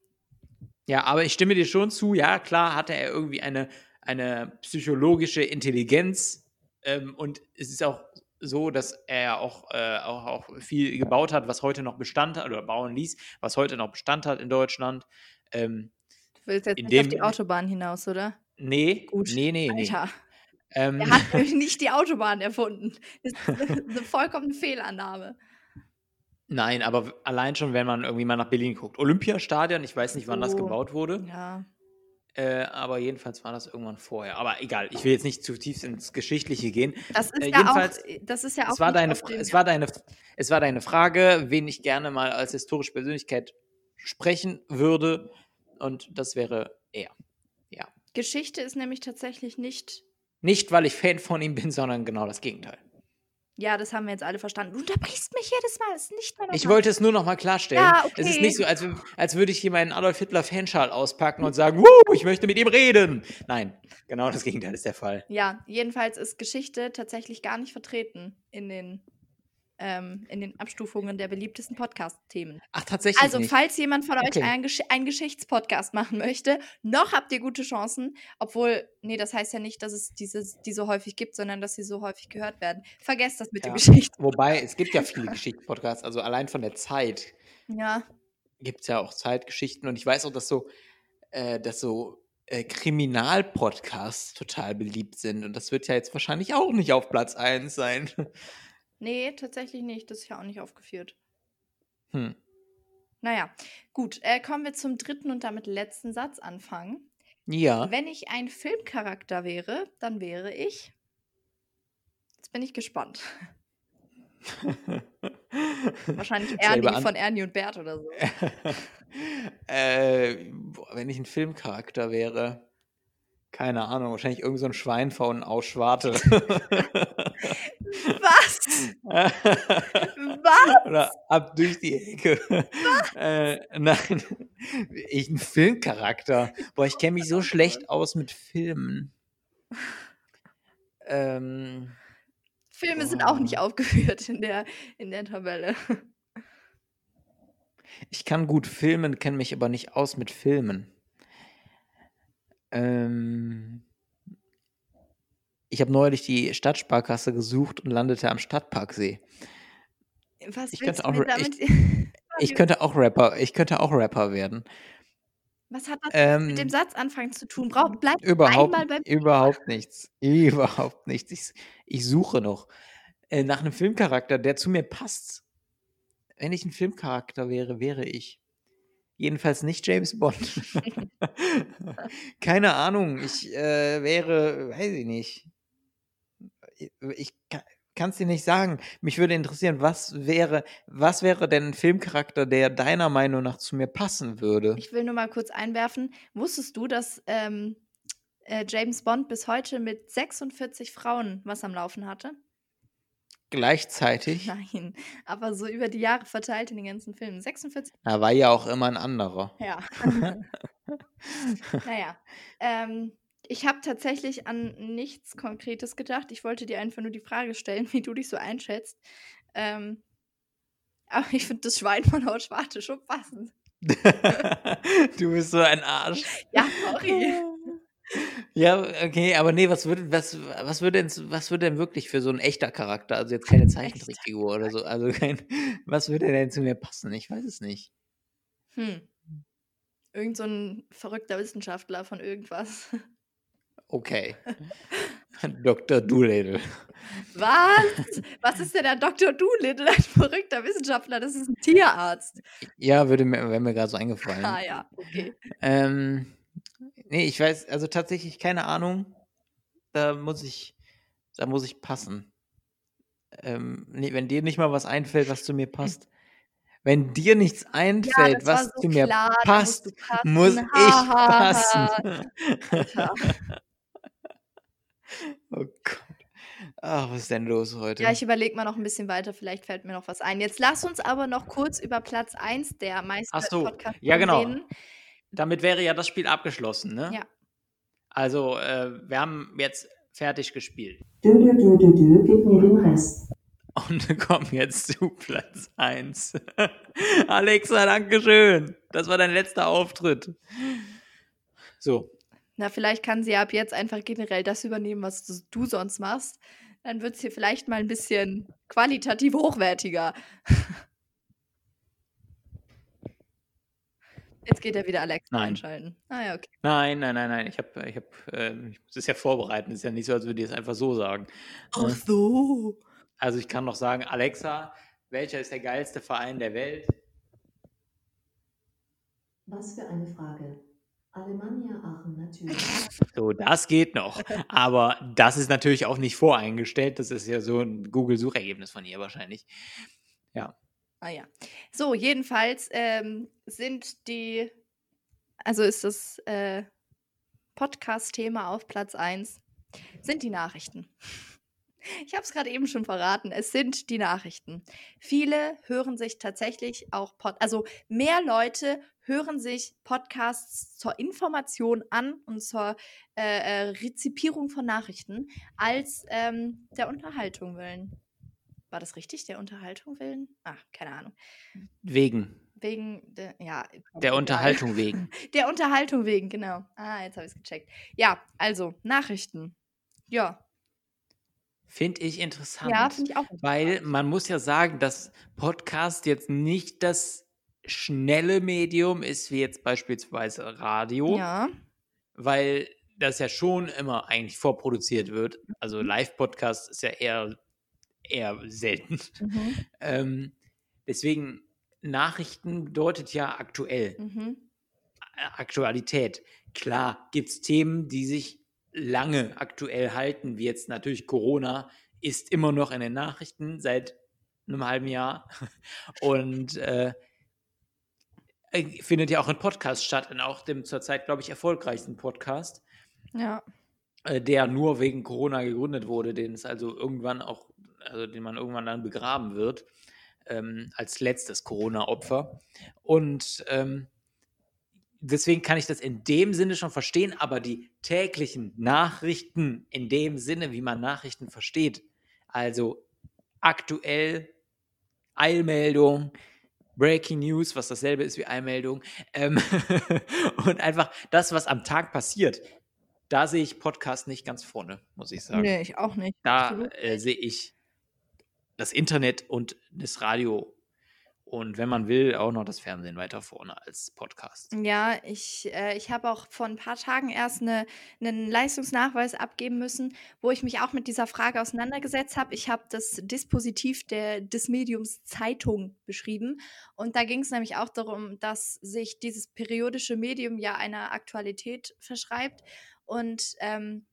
Ja, aber ich stimme dir schon zu, ja, klar hatte er irgendwie eine, eine psychologische Intelligenz ähm, und es ist auch so, dass er auch, äh, auch, auch viel gebaut hat, was heute noch Bestand hat, oder bauen ließ, was heute noch Bestand hat in Deutschland. Ähm, Du willst jetzt nicht auf dem- die Autobahn hinaus, oder? nee, Gut. nee, nee, nee. Alter, Ähm, er hat nämlich nicht die Autobahn erfunden. Das ist eine vollkommene Fehlannahme. Nein, aber allein schon, wenn man irgendwie mal nach Berlin guckt. Olympiastadion, ich weiß nicht, wann das Oh. gebaut wurde, Ja. äh, aber jedenfalls war das irgendwann vorher. Aber egal, ich will jetzt nicht zu tief ins Geschichtliche gehen. Das ist Äh, ja jedenfalls, auch, das ist ja auch es, war deine, es, war deine, es war deine Frage, wen ich gerne mal als historische Persönlichkeit sprechen würde. Und das wäre er. Geschichte ist nämlich tatsächlich nicht. Nicht, weil ich Fan von ihm bin, sondern genau das Gegenteil. Ja, das haben wir jetzt alle verstanden. Du unterbrichst mich jedes Mal. Das ist nicht mehr Ich wollte es nur noch mal klarstellen. Ja, Es ist okay. nicht so, als, als würde ich hier meinen Adolf Hitler Fanschal auspacken und sagen, Wuh, ich möchte mit ihm reden. Nein, genau das Gegenteil ist der Fall. Ja, jedenfalls ist Geschichte tatsächlich gar nicht vertreten in den, ähm, in den Abstufungen der beliebtesten Podcast-Themen. Ach, tatsächlich Also, nicht. falls jemand von euch Okay. einen, Gesch einen Geschichtspodcast machen möchte, noch habt ihr gute Chancen. Obwohl, nee, das heißt ja nicht, dass es diese, die so häufig gibt, sondern dass sie so häufig gehört werden. Vergesst das mit Ja. dem Geschichten. Wobei, es gibt ja viele Geschichtspodcasts, also allein von der Zeit Ja, gibt es ja auch Zeitgeschichten und ich weiß auch, dass so, äh, dass so äh, Kriminalpodcasts total beliebt sind und das wird ja jetzt wahrscheinlich auch nicht auf Platz 1 sein. Nee, tatsächlich nicht. Das ist ja auch nicht aufgeführt. Hm. Naja, gut. Äh, kommen wir zum dritten und damit letzten Satz anfangen. Ja. Wenn ich ein Filmcharakter wäre, dann wäre ich. Jetzt bin ich gespannt. Wahrscheinlich Ernie von Ernie und Bert oder so. äh, boah, wenn ich ein Filmcharakter wäre, keine Ahnung, wahrscheinlich irgend so ein Schwein von Ausschwarte. Was? Was? Oder ab durch die Ecke. äh, nein, ich ein Filmcharakter. Boah, ich kenne mich so schlecht aus mit Filmen. Ähm, Filme sind auch nicht aufgeführt in der, in der Tabelle. ich kann gut filmen, kenne mich aber nicht aus mit Filmen. Ähm, ich habe neulich die Stadtsparkasse gesucht und landete am Stadtparksee. Was Ich könnte auch- damit? Ich könnte auch Rapper, ich könnte auch Rapper werden. Was hat das Ähm, mit dem Satz anfangen zu tun? Brauch, bleib Überhaupt, einmal beim überhaupt nichts. Überhaupt nichts. Ich, ich suche noch äh, nach einem Filmcharakter, der zu mir passt. Wenn ich ein Filmcharakter wäre, wäre ich. Jedenfalls nicht James Bond. Keine Ahnung. Ich äh, wäre, weiß ich nicht. Ich, kann es dir nicht sagen. Mich würde interessieren, was wäre, was wäre denn ein Filmcharakter, der deiner Meinung nach zu mir passen würde? Ich will nur mal kurz einwerfen. Wusstest du, dass ähm, äh, James Bond bis heute mit 46 Frauen was am Laufen hatte? Gleichzeitig? Nein, aber so über die Jahre verteilt in den ganzen Filmen. 46. Da war ja auch immer ein anderer. Ja. naja. Ähm, ich habe tatsächlich an nichts Konkretes gedacht. Ich wollte dir einfach nur die Frage stellen, wie du dich so einschätzt. Ähm, aber ich finde das Schwein von Haut Schwarte schon passend. du bist so ein Arsch. Ja, sorry. Ja, okay, aber nee, was würde, was, was würde denn, was würde denn wirklich für so ein echter Charakter, also jetzt keine Zeichentrickfigur oder so, also kein, was würde denn zu mir passen? Ich weiß es nicht. Hm. Irgend so ein verrückter Wissenschaftler von irgendwas. Okay. Dr. Doolittle. Was? Was ist denn der Dr. Doolittle, ein verrückter Wissenschaftler? Das ist ein Tierarzt. Ja, würde mir, wäre mir gerade so eingefallen. Ah ja, okay. Ähm, nee, ich weiß, also tatsächlich keine Ahnung. Da muss ich, da muss ich passen. Ähm, nee, wenn dir nicht mal was einfällt, was zu mir passt. Wenn dir nichts einfällt, war was so zu mir klar, musst passt, muss Ha, ich ha, ha. passen. Alter. Oh Gott. Ach, was ist denn los heute? Ja, ich überlege mal noch ein bisschen weiter, vielleicht fällt mir noch was ein. Jetzt lass uns aber noch kurz über Platz 1 der meisten Ach so, Podcasts ja, genau. reden. Damit wäre ja das Spiel abgeschlossen, ne? Ja. Also, äh, wir haben jetzt fertig gespielt. Dö, dö, dö, dö, dö, gib mir den Rest. Und kommen jetzt zu Platz 1. Alexa, Dankeschön. Das war dein letzter Auftritt. So, Na, vielleicht kann sie ab jetzt einfach generell das übernehmen, was du- du sonst machst. Dann wird es hier vielleicht mal ein bisschen qualitativ hochwertiger. Jetzt geht er wieder Alexa Nein. einschalten. Ah ja, okay. nein, nein, nein, nein. Ich habe, ich habe, äh, ich muss es ja vorbereiten. Es ist ja nicht so, als würde ich es einfach so sagen. Ne? so. Also ich kann noch sagen, Alexa, welcher ist der geilste Verein der Welt? Was für eine Frage. Alemannia Aachen natürlich. So, das geht noch. Aber das ist natürlich auch nicht voreingestellt. Das ist ja so ein Google-Suchergebnis von ihr wahrscheinlich. Ah ja. So, jedenfalls ähm, sind die, also ist das äh, Podcast-Thema auf Platz 1, sind die Nachrichten. Ich habe es gerade eben schon verraten, es sind die Nachrichten. Viele hören sich tatsächlich auch, Pod also mehr Leute hören sich Podcasts zur Information an und zur äh, äh, Rezipierung von Nachrichten als ähm, der Unterhaltung willen. War das richtig, der Unterhaltung willen? Ah, keine Ahnung. Wegen. Wegen der, ja. Der. Unterhaltung wegen. Der Unterhaltung wegen, genau. Ah, jetzt habe ich es gecheckt. Ja, also, Nachrichten. Ja, Finde ich interessant. ja, finde ich auch. Weil man muss ja sagen, dass Podcast jetzt nicht das schnelle Medium ist, wie jetzt beispielsweise Radio, Ja, weil das ja schon immer eigentlich vorproduziert wird. Also Mhm. Live-Podcast ist ja eher, eher selten. mhm. Ähm, deswegen, Nachrichten bedeutet ja aktuell. Mhm. Aktualität. Klar gibt es Themen, die sich lange aktuell halten, wie jetzt natürlich Corona, ist immer noch in den Nachrichten seit einem halben Jahr. Und äh, äh, findet ja auch ein Podcast statt, in auch dem zurzeit, glaube ich, erfolgreichsten Podcast, Ja, äh, der nur wegen Corona gegründet wurde, den es also irgendwann auch, also den man irgendwann dann begraben wird, ähm, als letztes Corona-Opfer. Und ähm, deswegen kann ich das in dem Sinne schon verstehen, aber die täglichen Nachrichten in dem Sinne, wie man Nachrichten versteht, also aktuell Eilmeldung, Breaking News, was dasselbe ist wie Eilmeldung, ähm, und einfach das, was am Tag passiert, da sehe ich Podcast nicht ganz vorne, muss ich sagen. nee, ich auch nicht. Da äh, sehe ich das Internet und das Radio und wenn man will, auch noch das Fernsehen weiter vorne als Podcast. Ja, ich, äh, ich habe auch vor ein paar Tagen erst eine, einen Leistungsnachweis abgeben müssen, wo ich mich auch mit dieser Frage auseinandergesetzt habe. Ich habe das Dispositiv der, des Mediums Zeitung beschrieben. Und da ging es nämlich auch darum, dass sich dieses periodische Medium ja einer Aktualität verschreibt. Und ähm,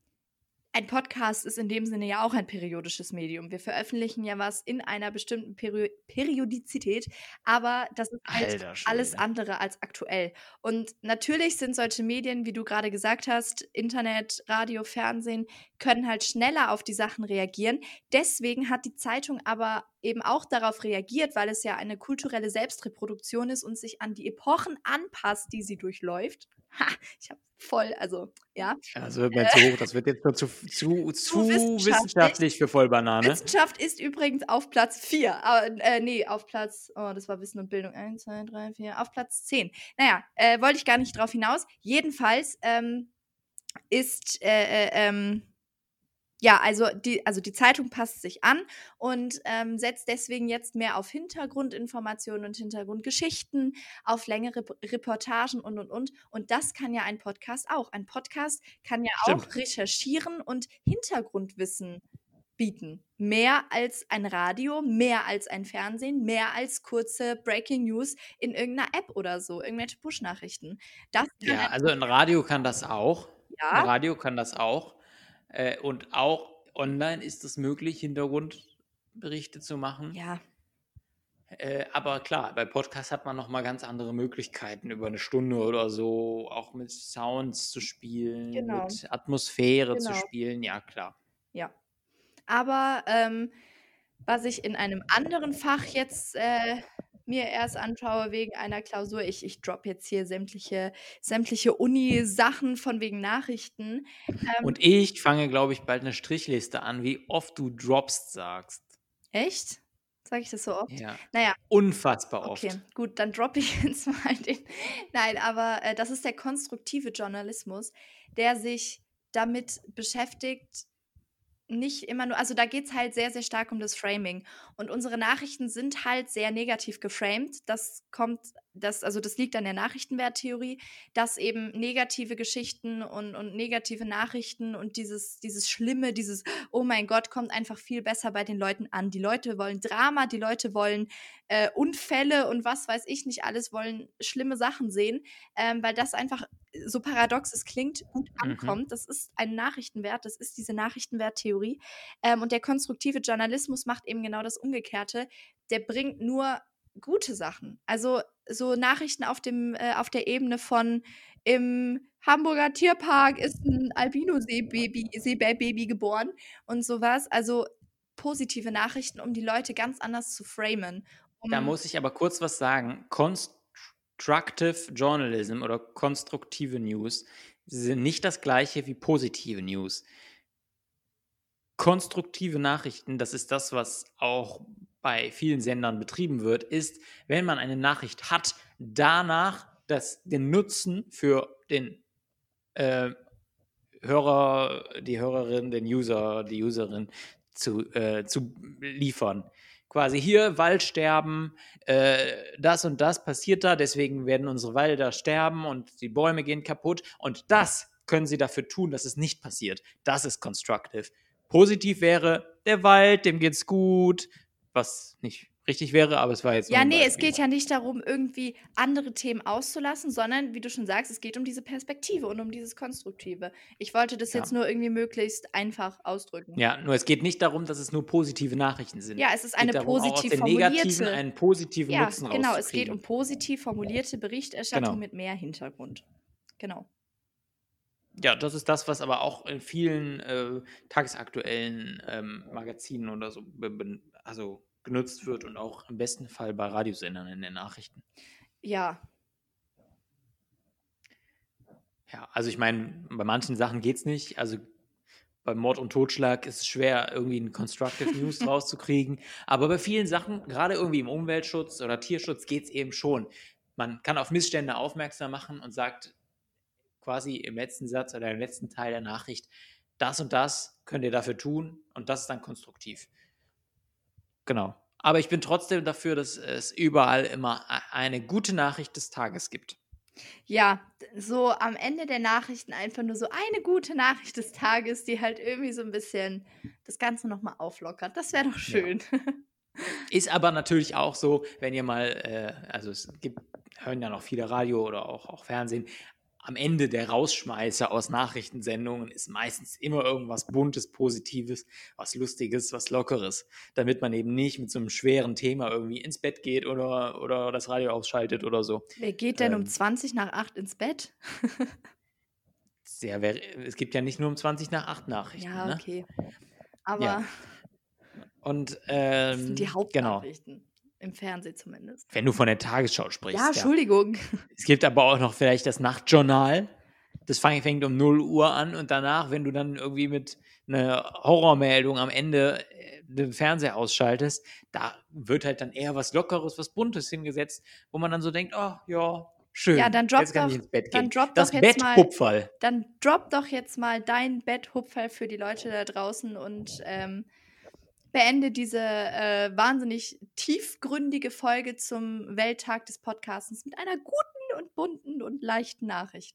ein Podcast ist in dem Sinne ja auch ein periodisches Medium. Wir veröffentlichen ja was in einer bestimmten Peri Periodizität, aber das ist halt alles andere als aktuell. Und natürlich sind solche Medien, wie du gerade gesagt hast, Internet, Radio, Fernsehen, können halt schneller auf die Sachen reagieren. Deswegen hat die Zeitung aber eben auch darauf reagiert, weil es ja eine kulturelle Selbstreproduktion ist und sich an die Epochen anpasst, die sie durchläuft. Ha, ich habe voll, also ja. Also wird mir zu hoch, das wird jetzt nur zu, zu, zu wissenschaftlich. wissenschaftlich für Vollbanane. Wissenschaft ist übrigens auf Platz 4. Aber, äh, nee, auf Platz, oh, das war Wissen und Bildung. 1, 2, 3, 4, auf Platz 10. Naja, äh, wollte ich gar nicht drauf hinaus. Jedenfalls ähm, ist, äh, äh, ähm, ja, also die, also die Zeitung passt sich an und ähm, setzt deswegen jetzt mehr auf Hintergrundinformationen und Hintergrundgeschichten, auf längere Reportagen und und und. Und das kann ja ein Podcast auch. Ein Podcast kann ja auch Stimmt. recherchieren und Hintergrundwissen bieten. Mehr als ein Radio, mehr als ein Fernsehen, mehr als kurze Breaking News in irgendeiner App oder so, irgendwelche Push-Nachrichten. Das Ja, ein also ein Radio kann das auch. Ein ja, Radio kann das auch. Äh, und auch online ist es möglich, Hintergrundberichte zu machen. ja, Äh, aber klar, bei Podcasts hat man nochmal ganz andere Möglichkeiten, über eine Stunde oder so auch mit Sounds zu spielen, Genau. mit Atmosphäre zu Genau. spielen. Ja, klar. Ja. Aber ähm, was ich in einem anderen Fach jetzt äh, mir erst anschaue wegen einer Klausur, ich, ich drop jetzt hier sämtliche, sämtliche Uni-Sachen von wegen Nachrichten. Ähm, Und ich fange, glaube ich, bald eine Strichliste an, wie oft du droppst sagst. echt? Sage ich das so oft? Ja. Naja, Unfassbar oft. Okay, gut, dann droppe ich jetzt mal den. Nein, aber äh, das ist der konstruktive Journalismus, der sich damit beschäftigt, nicht immer nur, also da geht es halt sehr, sehr stark um das Framing. Und unsere Nachrichten sind halt sehr negativ geframed. Das kommt, das, also das liegt an der Nachrichtenwerttheorie, dass eben negative Geschichten und, und negative Nachrichten und dieses, dieses Schlimme, dieses, oh mein Gott, kommt einfach viel besser bei den Leuten an. Die Leute wollen Drama, die Leute wollen äh, Unfälle und was weiß ich nicht alles, wollen schlimme Sachen sehen, ähm, weil das einfach so paradox es klingt, gut Mhm. ankommt. Das ist ein Nachrichtenwert, das ist diese Nachrichtenwerttheorie. Ähm, und der konstruktive Journalismus macht eben genau das Umgekehrte. Der bringt nur gute Sachen. Also so Nachrichten auf, dem, äh, auf der Ebene von im Hamburger Tierpark ist ein Albino-Seebaby Seebärbaby geboren und sowas. Also positive Nachrichten, um die Leute ganz anders zu framen. Um, Da muss ich aber kurz was sagen. Constructive Journalism oder konstruktive News sind nicht das gleiche wie positive News. Konstruktive Nachrichten, das ist das, was auch bei vielen Sendern betrieben wird, ist, wenn man eine Nachricht hat, danach das, den Nutzen für den äh, Hörer, die Hörerin, den User, die Userin zu, äh, zu liefern. Quasi hier Waldsterben, äh, das und das passiert da, deswegen werden unsere Wälder sterben und die Bäume gehen kaputt und das können sie dafür tun, dass es nicht passiert. Das ist constructive. Positiv wäre, der Wald, dem geht's gut, was nicht richtig wäre, aber es war jetzt. Ja, nee, es geht ja nicht darum, irgendwie andere Themen auszulassen, sondern, wie du schon sagst, es geht um diese Perspektive und um dieses Konstruktive. Ich wollte das Ja. jetzt nur irgendwie möglichst einfach ausdrücken. Ja, nur es geht nicht darum, dass es nur positive Nachrichten sind. Ja, es ist Es eine darum, auch aus positiv den Negativen formulierte. einen positiven Ja, Nutzen genau, es geht um positiv formulierte Berichterstattung Genau. mit mehr Hintergrund. Genau. Ja, das ist das, was aber auch in vielen äh, tagesaktuellen ähm, Magazinen oder so also genutzt wird und auch im besten Fall bei Radiosendern in den Nachrichten. Ja, Ja, also ich meine, bei manchen Sachen geht es nicht. Also bei Mord und Totschlag ist es schwer, irgendwie ein Constructive News rauszukriegen. Aber bei vielen Sachen, gerade irgendwie im Umweltschutz oder Tierschutz, geht es eben schon. Man kann auf Missstände aufmerksam machen und sagt quasi im letzten Satz oder im letzten Teil der Nachricht, das und das könnt ihr dafür tun und das ist dann konstruktiv. Genau. Aber ich bin trotzdem dafür, dass es überall immer eine gute Nachricht des Tages gibt. ja, so am Ende der Nachrichten einfach nur so eine gute Nachricht des Tages, die halt irgendwie so ein bisschen das Ganze nochmal auflockert. Das wäre doch schön. Ist aber natürlich auch so, wenn ihr mal, äh, also es gibt, hören ja noch viele Radio oder auch, auch Fernsehen, am Ende der Rausschmeißer aus Nachrichtensendungen ist meistens immer irgendwas Buntes, Positives, was Lustiges, was Lockeres, damit man eben nicht mit so einem schweren Thema irgendwie ins Bett geht oder, oder das Radio ausschaltet oder so. Wer geht denn um Ähm. 20 nach 8 ins Bett? Sehr, es gibt ja nicht nur um 20 nach 8 Nachrichten. Ja, ne? okay. Aber Ja, Und das ähm, sind die genau, Hauptnachrichten. Im Fernsehen zumindest. wenn du von der Tagesschau sprichst. Ja, Entschuldigung. Es gibt aber auch noch vielleicht das Nachtjournal. Das fängt um 0 Uhr an und danach, wenn du dann irgendwie mit einer Horrormeldung am Ende äh, den Fernseher ausschaltest, da wird halt dann eher was Lockeres, was Buntes hingesetzt, wo man dann so denkt, oh ja, schön. Ja, dann drop jetzt kann ich doch- ins Bett dann gehen. drop das doch jetzt mal- Betthupferl. Dann drop doch jetzt mal dein Betthupferl für die Leute da draußen und ähm, beende diese äh, wahnsinnig tiefgründige Folge zum Welttag des Podcastens mit einer guten und bunten und leichten Nachricht.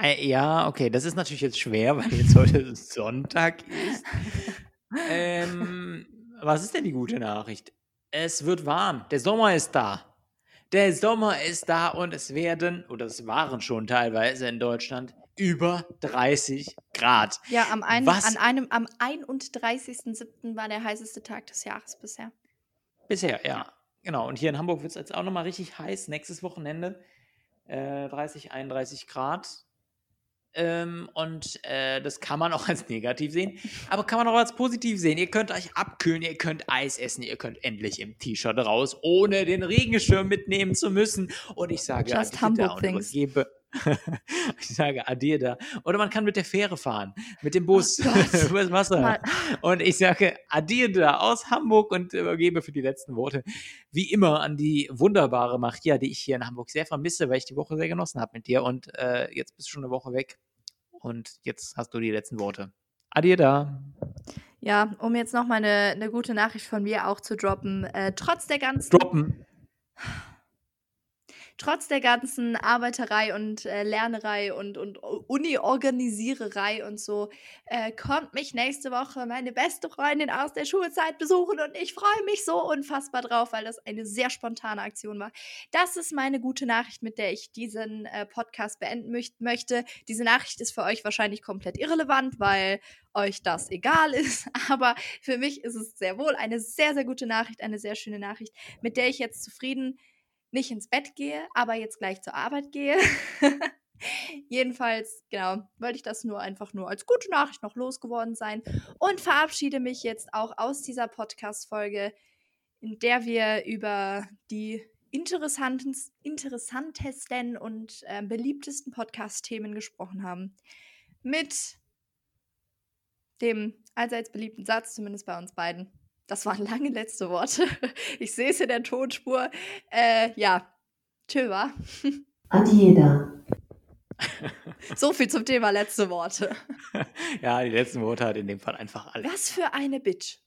Äh, Ja, okay, das ist natürlich jetzt schwer, weil jetzt heute Sonntag ist. ähm, was ist denn die gute Nachricht? Es wird warm. Der Sommer ist da. Der Sommer ist da und es werden, oder es waren schon teilweise in Deutschland, über 30 Grad. Ja, am, ein, Was? an einem, am 31.07. war der heißeste Tag des Jahres bisher. Bisher, ja. Genau. Und hier in Hamburg wird es jetzt auch nochmal richtig heiß. Nächstes Wochenende äh, 30, 31 Grad. Ähm, und äh, das kann man auch als negativ sehen, aber kann man auch als positiv sehen. Ihr könnt euch abkühlen, ihr könnt Eis essen, ihr könnt endlich im T-Shirt raus, ohne den Regenschirm mitnehmen zu müssen. Und ich sage Just Adieu Hamburg da und things. übergebe. ich sage Adieu da. Oder man kann mit der Fähre fahren, mit dem Bus, Oh übers Wasser. Mal- Und ich sage Adieu da aus Hamburg und übergebe für die letzten Worte wie immer an die wunderbare Maria, die ich hier in Hamburg sehr vermisse, weil ich die Woche sehr genossen habe mit dir. Und äh, jetzt bist du schon eine Woche weg. Und jetzt hast du die letzten Worte. Adieu da. Ja, um jetzt noch mal eine, eine gute Nachricht von mir auch zu droppen. Äh, trotz der ganzen Droppen. Trotz der ganzen Arbeiterei und äh, Lernerei und, und Uni-Organisiererei und so, äh, kommt mich nächste Woche meine beste Freundin aus der Schulzeit besuchen und ich freue mich so unfassbar drauf, weil das eine sehr spontane Aktion war. Das ist meine gute Nachricht, mit der ich diesen äh, Podcast beenden möcht möchte. Diese Nachricht ist für euch wahrscheinlich komplett irrelevant, weil euch das egal ist, aber für mich ist es sehr wohl eine sehr, sehr gute Nachricht, eine sehr schöne Nachricht, mit der ich jetzt zufrieden nicht ins Bett gehe, aber jetzt gleich zur Arbeit gehe. Jedenfalls, genau, wollte ich das nur einfach nur als gute Nachricht noch losgeworden sein und verabschiede mich jetzt auch aus dieser Podcast-Folge, in der wir über die interessantesten und äh, beliebtesten Podcast-Themen gesprochen haben. Mit dem allseits beliebten Satz, zumindest bei uns beiden. Das waren lange letzte Worte. Ich sehe es in der Tonspur. Äh, ja, tschö, wa? Adieu da. So viel zum Thema letzte Worte. Ja, die letzten Worte hat in dem Fall einfach alle. Was für eine Bitch.